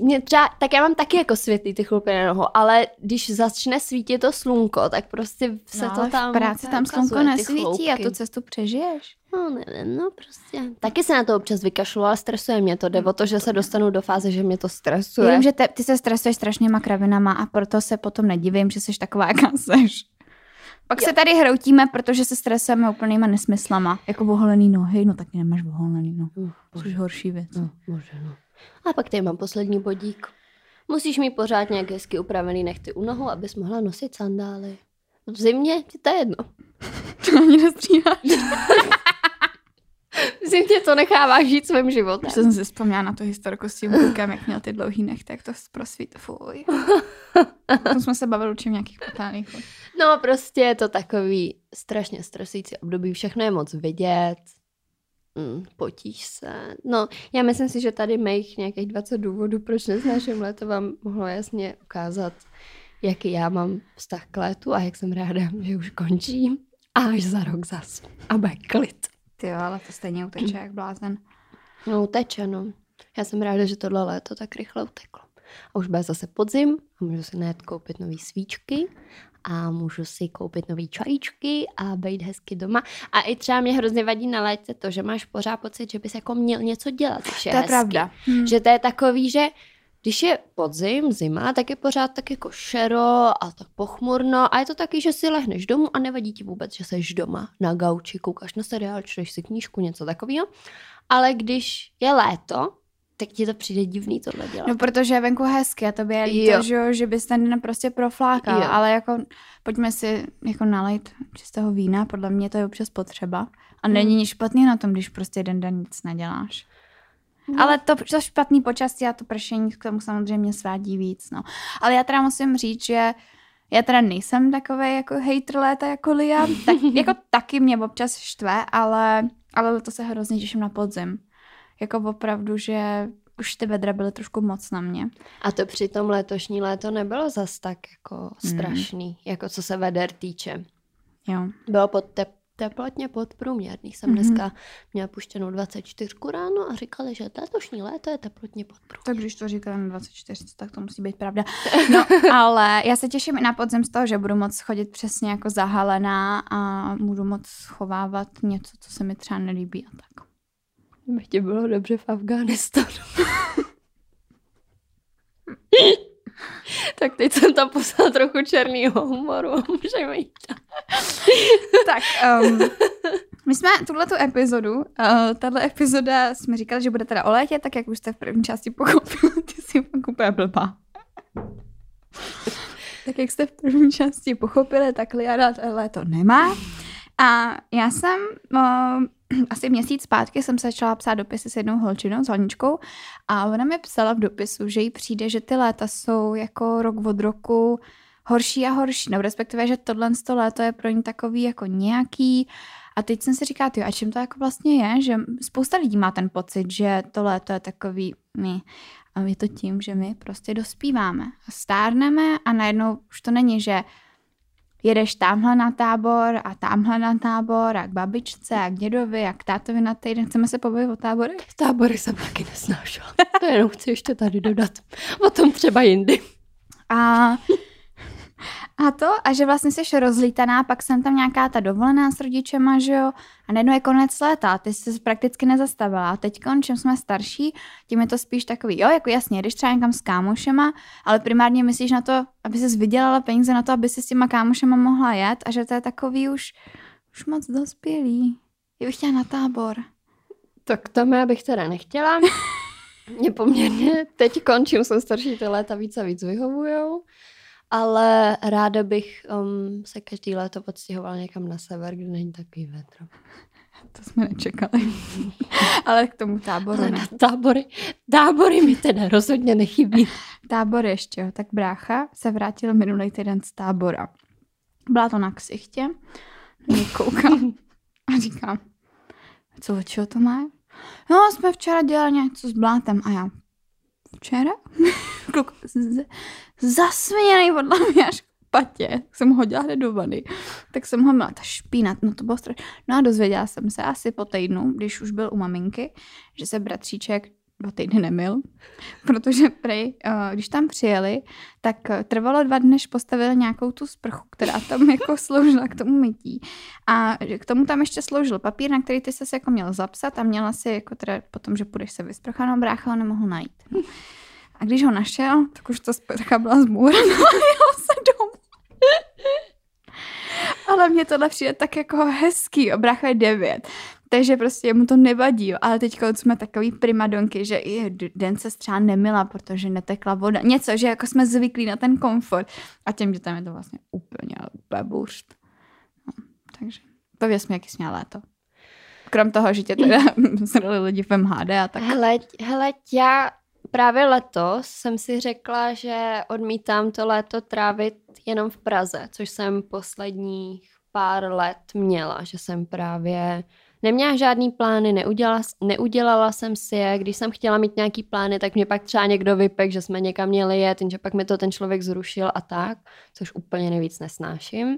Speaker 2: mě třeba, tak já mám taky jako světlý ty chlupy na nohu, ale když začne svítit to slunko, tak prostě se
Speaker 1: no,
Speaker 2: to tam
Speaker 1: v práci tam slunko nesvítí a tu cestu přežiješ.
Speaker 2: No nevím, no prostě. Taky se na to občas vykašlu, ale stresuje mě to. Jde o to, že se dostanu do fáze, že mě to stresuje.
Speaker 1: Já vím, že te, ty se stresuješ strašnýma kravinama a proto se potom nedivím, že jsi taková, jaká seš. Pak
Speaker 2: Jo.
Speaker 1: se tady hroutíme, protože se stresujeme úplnýma nesmyslama. Jako oholený nohy, no tak nemáš oholený, no.
Speaker 2: Hm,
Speaker 1: Což je horší věc.
Speaker 2: No, může, no. A pak tady mám poslední bodík. Musíš mít pořád nějak hezky upravený nechty u nohou, abys mohla nosit sandály. V zimě ti to je jedno.
Speaker 1: To ani nestříháš.
Speaker 2: V zimě to necháváš žít svým životem.
Speaker 1: Už jsem si vzpomněla na tu historku s tím klukem, jak měl ty dlouhý nechty, jak to prosvít. Fuj. Potom jsme se bavili určitě v nějakých potálích.
Speaker 2: No prostě je to takový strašně stresující období, všechno je moc vidět, mm, potíž se. No, já myslím si, že tady mých nějakých 20 důvodů, proč neznáším léto, vám mohlo jasně ukázat, jaký já mám vztah k létu a jak jsem ráda, že už končím. A až za rok zas. A bude klid.
Speaker 1: Ty jo, ale to stejně uteče jak blázen.
Speaker 2: No, teče, no. Já jsem ráda, že tohle léto tak rychle uteklo. a už bude zase podzim a můžu si najet koupit nové svíčky a můžu si koupit nový čajíčky a být hezky doma. A i třeba mě hrozně vadí na létě to, že máš pořád pocit, že bys jako měl něco dělat, je
Speaker 1: To je
Speaker 2: hezky.
Speaker 1: pravda. Hm.
Speaker 2: Že to je takový, že když je podzim, zima, tak je pořád tak jako šero a tak pochmurno a je to taky, že si lehneš domů a nevadí ti vůbec, že jsi doma na gauči, koukáš na seriál, čteš si knížku, něco takového. Ale když je léto, tak ti to přijde divný tohle dělat.
Speaker 1: No, protože je venku hezky a to by je líto,
Speaker 2: Jo.
Speaker 1: že, že bys ten den prostě proflákal,
Speaker 2: Jo.
Speaker 1: ale jako pojďme si jako nalejt čistého vína, podle mě to je občas potřeba a
Speaker 2: Hmm.
Speaker 1: není nic špatný na tom, když prostě jeden den nic neděláš.
Speaker 2: No.
Speaker 1: Ale to, to špatný počasí a to pršení k tomu samozřejmě svádí víc, no. Ale já teda musím říct, že já teda nejsem takový jako hater léta jako Lia, tak, jako taky mě občas štve, ale, ale to se hrozně těším na podzim. Jako opravdu, že už ty vedra byly trošku moc na mě.
Speaker 2: A to přitom letošní léto nebylo zas tak jako
Speaker 1: Hmm.
Speaker 2: strašný, jako co se veder týče.
Speaker 1: Jo.
Speaker 2: Bylo pod tep, teplotně podprůměrný. Jsem
Speaker 1: Mhm.
Speaker 2: dneska měla puštěnou 24 ráno a říkali, že letošní léto je teplotně podprůměrný.
Speaker 1: Tak když to říkám 24, tak to musí být pravda. No, ale já se těším i na podzim z toho, že budu moc chodit přesně jako zahalená a budu moc schovávat něco, co se mi třeba nelíbí a tak.
Speaker 2: By ti bylo dobře v Afghánistánu. tak teď jsem tam poslala trochu černýho humoru a můžeme jít.
Speaker 1: Tak, um, my jsme tuhletu epizodu, uh, tahle epizoda jsme říkali, že bude teda o létě, tak jak už jste v první části pochopili, ty jsi fakt úplně blbá. tak jak jste v první části pochopili, tak Liara léto nemá. A já jsem uh, asi měsíc zpátky jsem se začala psát dopisy s jednou holčinou, s Honičkou a ona mi psala v dopisu, že jí přijde, že ty léta jsou jako rok od roku horší a horší, nebo respektive, že tohle to léto je pro ní takový jako nějaký. A teď jsem si říkala, jo, a čím to jako vlastně je, že spousta lidí má ten pocit, že to léto je takový, my, a je to tím, že my prostě dospíváme a stárneme a najednou už to není, že jedeš tamhle na tábor a tamhle na tábor a k babičce a k dědovi a k tátovi na týden. Chceme se pobavit o tábory?
Speaker 2: Tábory jsem taky nesnášela. To jenom chci ještě tady dodat. O tom třeba jindy.
Speaker 1: A, a to, a že vlastně jsi rozlítaná, pak jsem tam nějaká ta dovolená s rodičema, že jo, a najednou je konec léta, ty jsi se prakticky nezastavila. A teď, čím jsme starší, tím je to spíš takový, jo, jako jasně, jdeš třeba někam s kámošema, ale primárně myslíš na to, aby jsi vydělala peníze na to, aby si s těma kámošema mohla jet a že to je takový už, už moc dospělý. Já bych chtěla na tábor.
Speaker 2: Tak tam já bych teda nechtěla. Mě poměrně teď končím, jsem starší, ty léta víc a víc vyhovujou. Ale ráda bych um, se každý léto odstěhovala někam na sever, kde není takový vetro.
Speaker 1: To jsme nečekali. ale k tomu táboru
Speaker 2: Ale
Speaker 1: ne.
Speaker 2: na tábory, tábory mi teda rozhodně nechybí.
Speaker 1: Tábor ještě, jo. tak brácha se vrátil minulý týden z tábora. Byla to na ksichtě, mě koukám a říkám, co od čeho to má? No, jsme včera dělali něco s blátem a já, včera? Kluk z- zasměněný podle mě až patě, jsem ho hodila hned do vany, tak jsem ho měla, ta špína, no to bylo strašné. No a dozvěděla jsem se asi po týdnu, když už byl u maminky, že se bratříček dva týdny nemil, protože prej, eh, když tam přijeli, tak eh, trvalo dva dny, než postavili nějakou tu sprchu, která tam jako sloužila k tomu mytí. A že k tomu tam ještě sloužil papír, na který ty se jako měl zapsat a měla si jako teda potom, že půjdeš se vysprchat, no brácha ho nemohl najít. No. A když ho našel, tak už ta sprcha byla zmůraná a jel se domů. Ale mně tohle přijde tak jako hezký, jo, brácha je devět. Takže prostě mu to nevadí, ale teď jsme takový primadonky, že i den se třeba nemila, protože netekla voda. Něco, že jako jsme zvyklí na ten komfort. A těm dětem je to vlastně úplně, úplně. No, takže pověz mi, jaký jsi měla léto. Krom toho, že tě teda lidi v MHD a tak.
Speaker 2: Hele, hele, já právě letos jsem si řekla, že odmítám to léto trávit jenom v Praze, což jsem posledních pár let měla, že jsem právě Neměla žádný plány, neudělala, neudělala jsem si je. Když jsem chtěla mít nějaký plány, tak mě pak třeba někdo vypek, že jsme někam měli jet, jenže pak mi to ten člověk zrušil a tak, což úplně nejvíc nesnáším.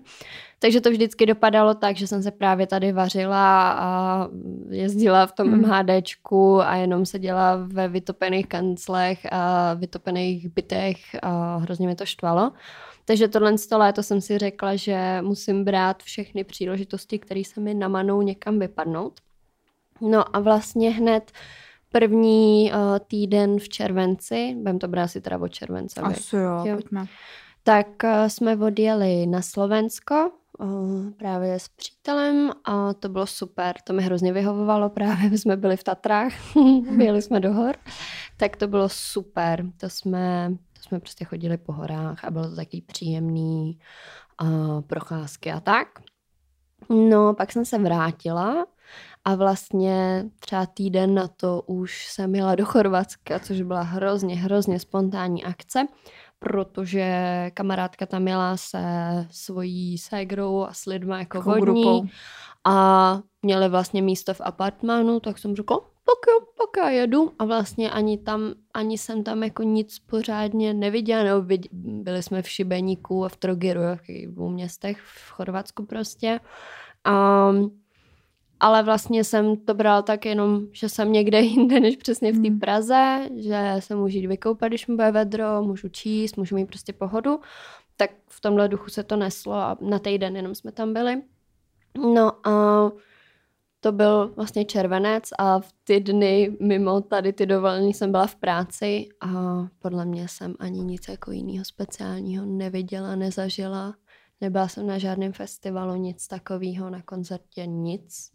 Speaker 2: Takže to vždycky dopadalo tak, že jsem se právě tady vařila a jezdila v tom hmm. MHDčku a jenom seděla ve vytopených kanclech a vytopených bytech a hrozně mi to štvalo. Takže tohle z léto jsem si řekla, že musím brát všechny příležitosti, které se mi namanou někam vypadnout. No a vlastně hned první uh, týden v červenci, budeme to brát si teda od července.
Speaker 1: Asi jo, jo. pojďme.
Speaker 2: Tak uh, jsme odjeli na Slovensko, uh, právě s přítelem a to bylo super, to mi hrozně vyhovovalo, právě jsme byli v Tatrách, byli jsme do hor, tak to bylo super, to jsme jsme prostě chodili po horách a bylo to taky příjemný uh, procházky a tak. No, pak jsem se vrátila a vlastně třeba týden na to už jsem jela do Chorvatska, což byla hrozně, hrozně spontánní akce, protože kamarádka tam jela se svojí ségrou a s lidma jako vodní grupou. A měli vlastně místo v apartmánu, tak jsem řekla, tak jo, tak já jedu a vlastně ani tam, ani jsem tam jako nic pořádně neviděla, nebo byli jsme v Šibeníku a v Trogiru, v dvou městech v Chorvatsku prostě. A, ale vlastně jsem to bral tak jenom, že jsem někde jinde, než přesně v té hmm. Praze, že se můžu jít vykoupat, když mi bude vedro, můžu číst, můžu mít prostě pohodu. Tak v tomhle duchu se to neslo a na týden jenom jsme tam byli. No a to byl vlastně červenec a v ty dny mimo tady ty dovolení jsem byla v práci a podle mě jsem ani nic jako jiného speciálního neviděla, nezažila. Nebyla jsem na žádném festivalu, nic takového, na koncertě nic.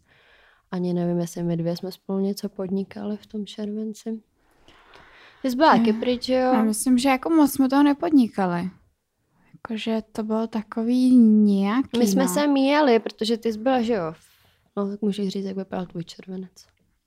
Speaker 2: Ani nevím, jestli my dvě jsme spolu něco podnikali v tom červenci. Ty jsi byla taky pryč, jo?
Speaker 1: Já myslím, že jako moc jsme toho nepodnikali. Jakože to bylo takový nějaký,
Speaker 2: My jsme no. se míjeli, protože ty jsi byla, že jo, No, tak můžeš říct, jak vypadal tvůj červenec.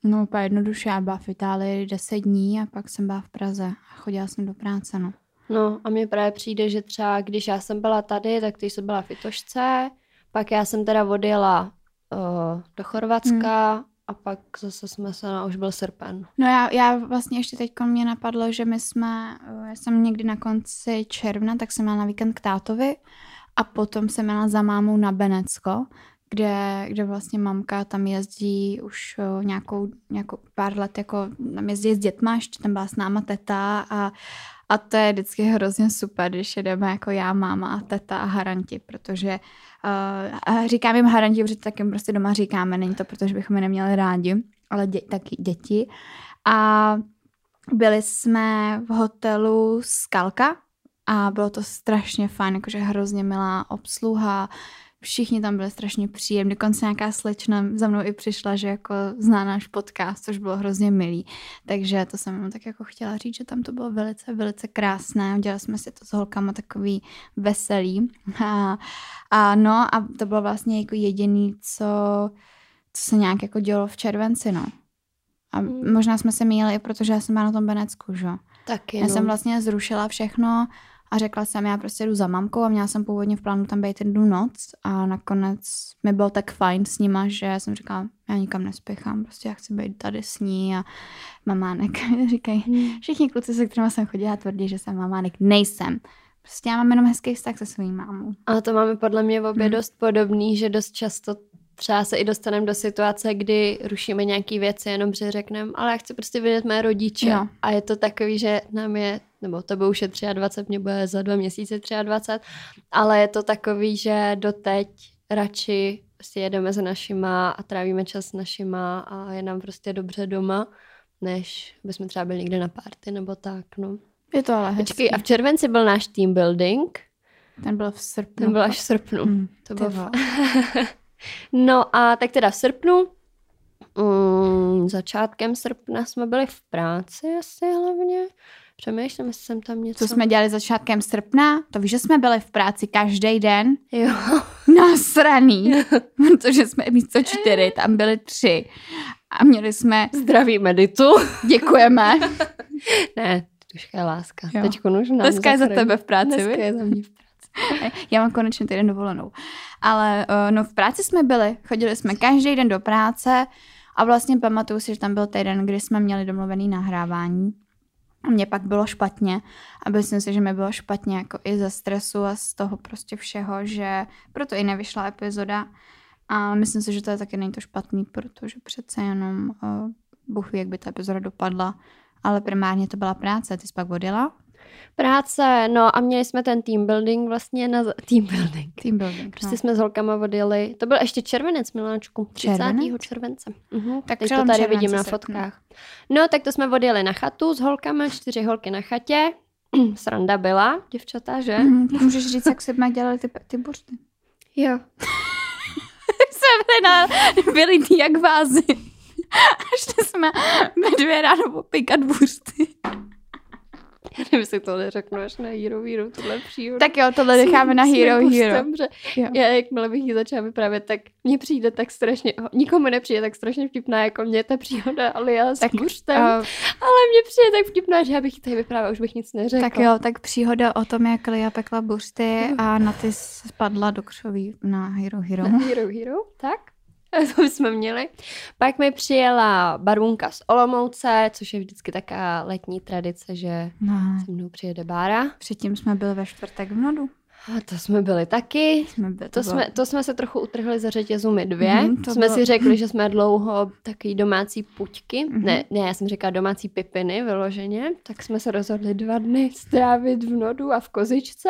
Speaker 1: No, úplně jednoduše. Já byla v Itálii 10 dní a pak jsem byla v Praze a chodila jsem do práce, no.
Speaker 2: No a mně právě přijde, že třeba když já jsem byla tady, tak ty jsi byla v Itošce, pak já jsem teda odjela uh, do Chorvatska hmm. A pak zase jsme se, no, už byl srpen.
Speaker 1: No já, já vlastně ještě teď mě napadlo, že my jsme, uh, já jsem někdy na konci června, tak jsem měla na víkend k tátovi a potom jsem měla za mámou na Benecko, kde, kde vlastně mamka tam jezdí už o, nějakou, nějakou pár let, jako tam jezdí s dětma, ještě tam byla s náma teta a, a to je vždycky hrozně super, když jedeme jako já, máma a teta a haranti, protože uh, říkám jim haranti, protože taky prostě doma říkáme, není to, protože bychom je neměli rádi, ale dě, taky děti. A byli jsme v hotelu Skalka a bylo to strašně fajn, jakože hrozně milá obsluha, všichni tam byli strašně příjemní, dokonce nějaká slečna za mnou i přišla, že jako zná náš podcast, což bylo hrozně milý. Takže to jsem tak jako chtěla říct, že tam to bylo velice, velice krásné. Udělali jsme si to s holkama takový veselý. A, a no a to bylo vlastně jako jediný, co, co se nějak jako dělo v červenci, no. A hmm. možná jsme se míjeli i protože já jsem byla na tom Benecku, že?
Speaker 2: Taky,
Speaker 1: Já no. jsem vlastně zrušila všechno a řekla jsem, já prostě jdu za mamkou a měla jsem původně v plánu tam být jednu noc a nakonec mi byl tak fajn s nima, že jsem říkala, já nikam nespěchám, prostě já chci být tady s ní a mamánek říkají, hmm. všichni kluci, se kterými jsem chodila, tvrdí, že jsem mamánek, nejsem. Prostě já mám jenom hezký vztah se svým mámou.
Speaker 2: A to máme podle mě v obě hmm. dost podobný, že dost často třeba se i dostaneme do situace, kdy rušíme nějaké věci, jenom že řekneme, ale já chci prostě vidět mé rodiče. Jo. A je to takový, že nám je, nebo to už je 23, mě bude za dva měsíce 23, ale je to takový, že doteď radši prostě jedeme za našima a trávíme čas s našima a je nám prostě dobře doma, než bychom třeba byli někde na party nebo tak, no.
Speaker 1: Je to ale hezký. Počkej,
Speaker 2: a v červenci byl náš team building.
Speaker 1: Ten byl v srpnu.
Speaker 2: Ten byl až v srpnu. Hmm, to bylo No a tak teda v srpnu, um, začátkem srpna jsme byli v práci asi hlavně. Přemýšlím, jestli jsem tam něco...
Speaker 1: Co jsme dělali začátkem srpna? To víš, že jsme byli v práci každý den?
Speaker 2: Jo.
Speaker 1: Nasraný. Protože jsme místo čtyři, tam byli tři. A měli jsme...
Speaker 2: Zdraví meditu.
Speaker 1: Děkujeme.
Speaker 2: ne, tuška je láska. Jo. Teď už
Speaker 1: Dneska je za tebe v práci,
Speaker 2: Dneska je za mě v práci.
Speaker 1: Já mám konečně týden dovolenou. Ale uh, no v práci jsme byli, chodili jsme každý den do práce a vlastně pamatuju si, že tam byl týden, kdy jsme měli domluvený nahrávání. A mně pak bylo špatně a myslím si, že mi bylo špatně jako i ze stresu a z toho prostě všeho, že proto i nevyšla epizoda. A myslím si, že to je taky není to špatný, protože přece jenom uh, Bůh jak by ta epizoda dopadla. Ale primárně to byla práce. Ty jsi pak odjela?
Speaker 2: Práce, no a měli jsme ten team building vlastně na... Team building.
Speaker 1: Team building,
Speaker 2: Prostě
Speaker 1: no.
Speaker 2: jsme s holkama odjeli. To byl ještě červenec, Miláčku. 30.
Speaker 1: Červenec?
Speaker 2: července. Mhm.
Speaker 1: Tak
Speaker 2: Teď to tady vidím na fotkách. No, tak to jsme odjeli na chatu s holkama, čtyři holky na chatě. Sranda byla, děvčata, že?
Speaker 1: Mhm, Můžeš říct, jak jsme dělali ty, ty bursty?
Speaker 2: Jo.
Speaker 1: jsme byli, na, byli ty jak vázy. A šli jsme ve dvě ráno popíkat bursty.
Speaker 2: Já nevím, jestli to neřeknu až na Hero Hero, tohle příhodu.
Speaker 1: Tak jo, tohle necháme na Hero Hero.
Speaker 2: Že
Speaker 1: Jo.
Speaker 2: já, jakmile bych ji začala vyprávět, tak mně přijde tak strašně, nikomu nepřijde tak strašně vtipná, jako mě ta příhoda alias
Speaker 1: Tak,
Speaker 2: tak,
Speaker 1: Uh,
Speaker 2: ale mně přijde tak vtipná, že já bych ji tady vyprávěla, už bych nic neřekla.
Speaker 1: tak jo, tak příhoda o tom, jak Lia pekla bursty a na ty spadla do křoví na Hero Hero.
Speaker 2: Na Hero Hero, tak. To jsme měli. Pak mi přijela barvunka z Olomouce, což je vždycky taká letní tradice, že
Speaker 1: No,
Speaker 2: se mnou přijede Bára.
Speaker 1: předtím jsme byli ve čtvrtek v Nodu.
Speaker 2: A to jsme byli taky.
Speaker 1: Jsme byli,
Speaker 2: To,
Speaker 1: bylo-
Speaker 2: jsme, to jsme se trochu utrhli za řetězu my dvě.
Speaker 1: Mhm,
Speaker 2: Mm,
Speaker 1: to
Speaker 2: to jsme
Speaker 1: bylo-
Speaker 2: si řekli, že jsme dlouho takový domácí puťky.
Speaker 1: Mhm.
Speaker 2: Ne, ne, já jsem říkala domácí pipiny vyloženě. Tak jsme se rozhodli dva dny strávit v Nodu a v Kozičce.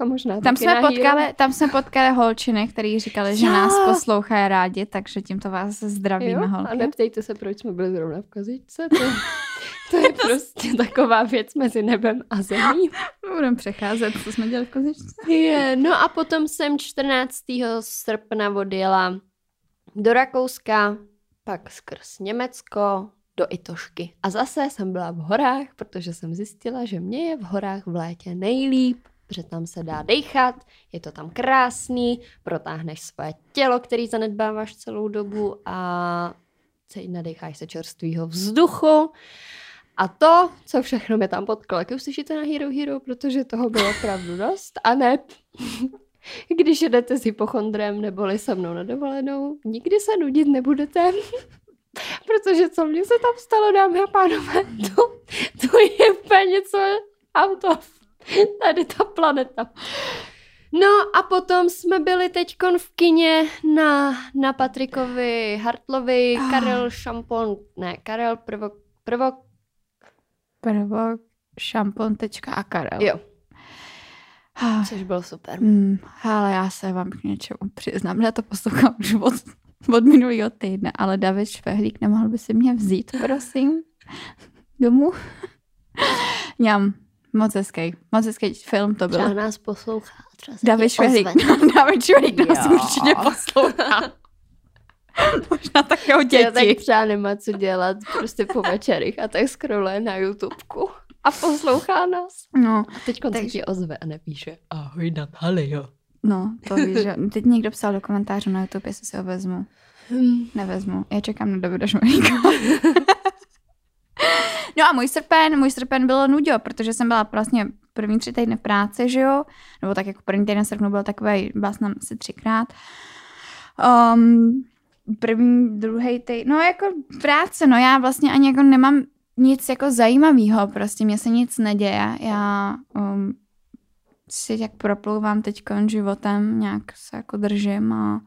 Speaker 2: A možná
Speaker 1: Tam jsme, potkali, tam jsme potkali holčiny, který říkali, že
Speaker 2: Jo.
Speaker 1: nás poslouchají rádi, takže tímto vás zdravíme,
Speaker 2: Jo? A
Speaker 1: holky.
Speaker 2: neptejte se, proč jsme byli zrovna v Kozičce. To, to je prostě taková věc mezi nebem a zemí.
Speaker 1: Budeme přecházet, co jsme dělali v kozičce.
Speaker 2: Je, no a potom jsem 14. srpna odjela do Rakouska, pak skrz Německo, do Itošky. A zase jsem byla v horách, protože jsem zjistila, že mě je v horách v létě nejlíp, protože tam se dá dechat, je to tam krásný, protáhneš svoje tělo, který zanedbáváš celou dobu a se- nadecháš se čerstvého vzduchu. A to, co všechno mě tam potkalo, jak už slyšíte na Hero Hero, protože toho bylo opravdu dost. A ne, když jedete s hypochondrem neboli se mnou na dovolenou, nikdy se nudit nebudete. Protože co mně se tam stalo, dámy a pánové, to, to je úplně něco out of tady ta planeta. No a potom jsme byli teď v kině na, na Patrikovi Hartlovi,
Speaker 1: Ah.
Speaker 2: Karel Šampon, ne, Karel Prvo, Prvo,
Speaker 1: Prvo šampon.a Karel.
Speaker 2: jo,
Speaker 1: Ah,
Speaker 2: což bylo super.
Speaker 1: Hmm, ale já se vám k něčemu přiznám, že to poslouchám už od, od minulého týdne, ale David Švehlík, nemohl by si mě vzít, prosím, domů? Ňam, moc hezký, moc hezký film to byl.
Speaker 2: Třeba nás poslouchá. Třeba
Speaker 1: David Švehlík. David Švehlík nás určitě poslouchá. Možná tak jeho
Speaker 2: Já tak
Speaker 1: děti.
Speaker 2: třeba nemá co dělat prostě po večerech a tak scrolluje na YouTubeku a poslouchá nás.
Speaker 1: No,
Speaker 2: A teď se
Speaker 1: Takže-
Speaker 2: ti ozve a nepíše ahoj Natalio.
Speaker 1: no, to víš, že teď někdo psal do komentářů na YouTube, jestli si ho vezmu.
Speaker 2: Hm.
Speaker 1: Nevezmu. Já čekám na Davida Šmehlíka. no a můj srpen, můj srpen bylo nudio, protože jsem byla vlastně první tři týdny v práci, že jo? Nebo tak jako první týden srpnu byl takový, byla jsem asi třikrát. Um, první, druhý týden, no jako práce, no já vlastně ani jako nemám nic jako zajímavého, prostě mě se nic neděje. Já um, si jak proplouvám teď životem, nějak se jako držím a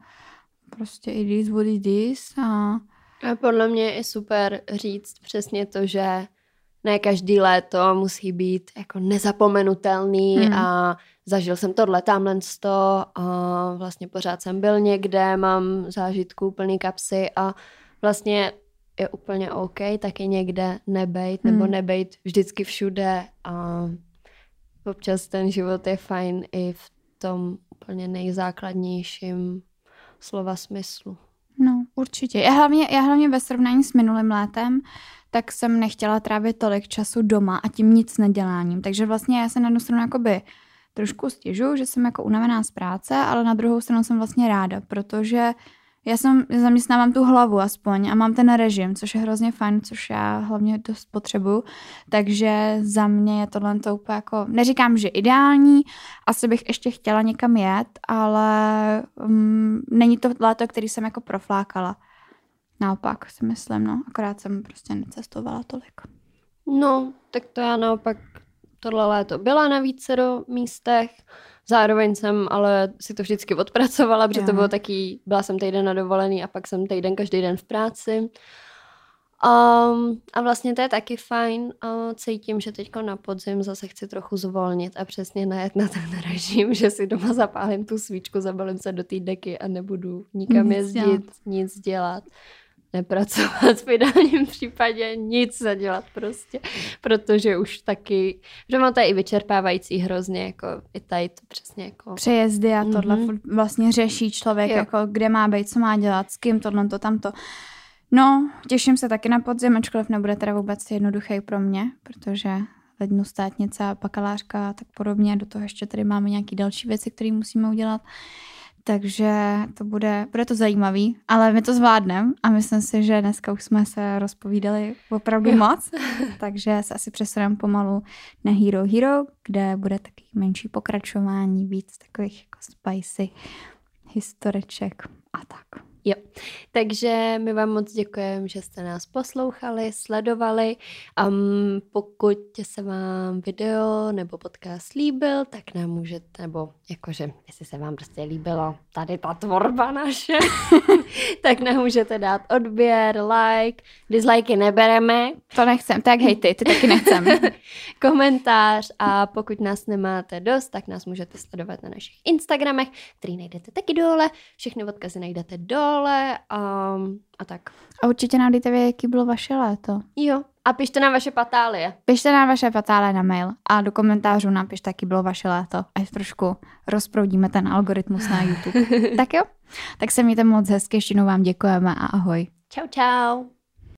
Speaker 1: prostě it is what it is a
Speaker 2: A podle mě je super říct přesně to, že ne každý léto musí být jako nezapomenutelný
Speaker 1: Hmm.
Speaker 2: a zažil jsem tohle, tamhle to a vlastně pořád jsem byl někde, mám zážitků plný kapsy a vlastně je úplně OK taky někde nebejt nebo
Speaker 1: Hmm.
Speaker 2: nebejt vždycky všude a občas ten život je fajn i v tom úplně nejzákladnějším slova smyslu.
Speaker 1: No, určitě. Já hlavně, já hlavně ve srovnání s minulým létem, tak jsem nechtěla trávit tolik času doma a tím nic neděláním. Takže vlastně já se na jednu stranu jakoby trošku stěžuju, že jsem jako unavená z práce, ale na druhou stranu jsem vlastně ráda, protože Já jsem zaměstnávám tu hlavu aspoň a mám ten režim, což je hrozně fajn, což já hlavně dost potřebuju. Takže za mě je tohle to úplně jako, neříkám, že ideální, asi bych ještě chtěla někam jet, ale um, není to léto, který jsem jako proflákala. Naopak si myslím, no, akorát jsem prostě necestovala tolik.
Speaker 2: No, tak to já naopak tohle léto byla na vícero místech, zároveň jsem ale si to vždycky odpracovala, protože to bylo taky, byla jsem týden na dovolený a pak jsem týden každý den v práci. Um, a vlastně to je taky fajn. Uh, cítím, že teď na podzim zase chci trochu zvolnit a přesně najet na ten režim, že si doma zapálím tu svíčku, zabalím se do té deky a nebudu nikam nic jezdit, dělat. nic dělat nepracovat v ideálním případě, nic zadělat prostě, protože už taky, že mám to i vyčerpávající hrozně, jako i tady to přesně jako...
Speaker 1: Přejezdy a tohle mm-hmm. vlastně řeší člověk, jo. jako kde má být, co má dělat, s kým, tohle, to, tamto. No, těším se taky na podzim, ačkoliv nebude teda vůbec jednoduchý pro mě, protože lednu státnice a bakalářka a tak podobně, do toho ještě tady máme nějaké další věci, které musíme udělat. Takže to bude, bude to zajímavý, ale my to zvládneme a myslím si, že dneska už jsme se rozpovídali opravdu jo. moc, takže se asi přesuneme pomalu na Hero Hero, kde bude taky menší pokračování, víc takových jako spicy historiček a tak.
Speaker 2: Jo, takže my vám moc děkujeme, že jste nás poslouchali, sledovali. Um, pokud se vám video nebo podcast líbil, tak nám můžete, nebo jakože, jestli se vám prostě líbilo tady ta tvorba naše, tak nám můžete dát odběr, like, dislikey nebereme.
Speaker 1: To nechcem, tak hej ty, ty taky nechcem.
Speaker 2: Komentář a pokud nás nemáte dost, tak nás můžete sledovat na našich Instagramech, který najdete taky dole. Všechny odkazy najdete dole škole a, a tak.
Speaker 1: A určitě nám dejte vědět, jaký bylo vaše léto.
Speaker 2: Jo. A pište nám vaše patálie.
Speaker 1: Pište nám vaše patálie na mail a do komentářů nám pište, jaký bylo vaše léto. Ať trošku rozproudíme ten algoritmus na YouTube. tak jo? Tak se mějte moc hezky, ještě vám děkujeme a ahoj.
Speaker 2: Čau, čau.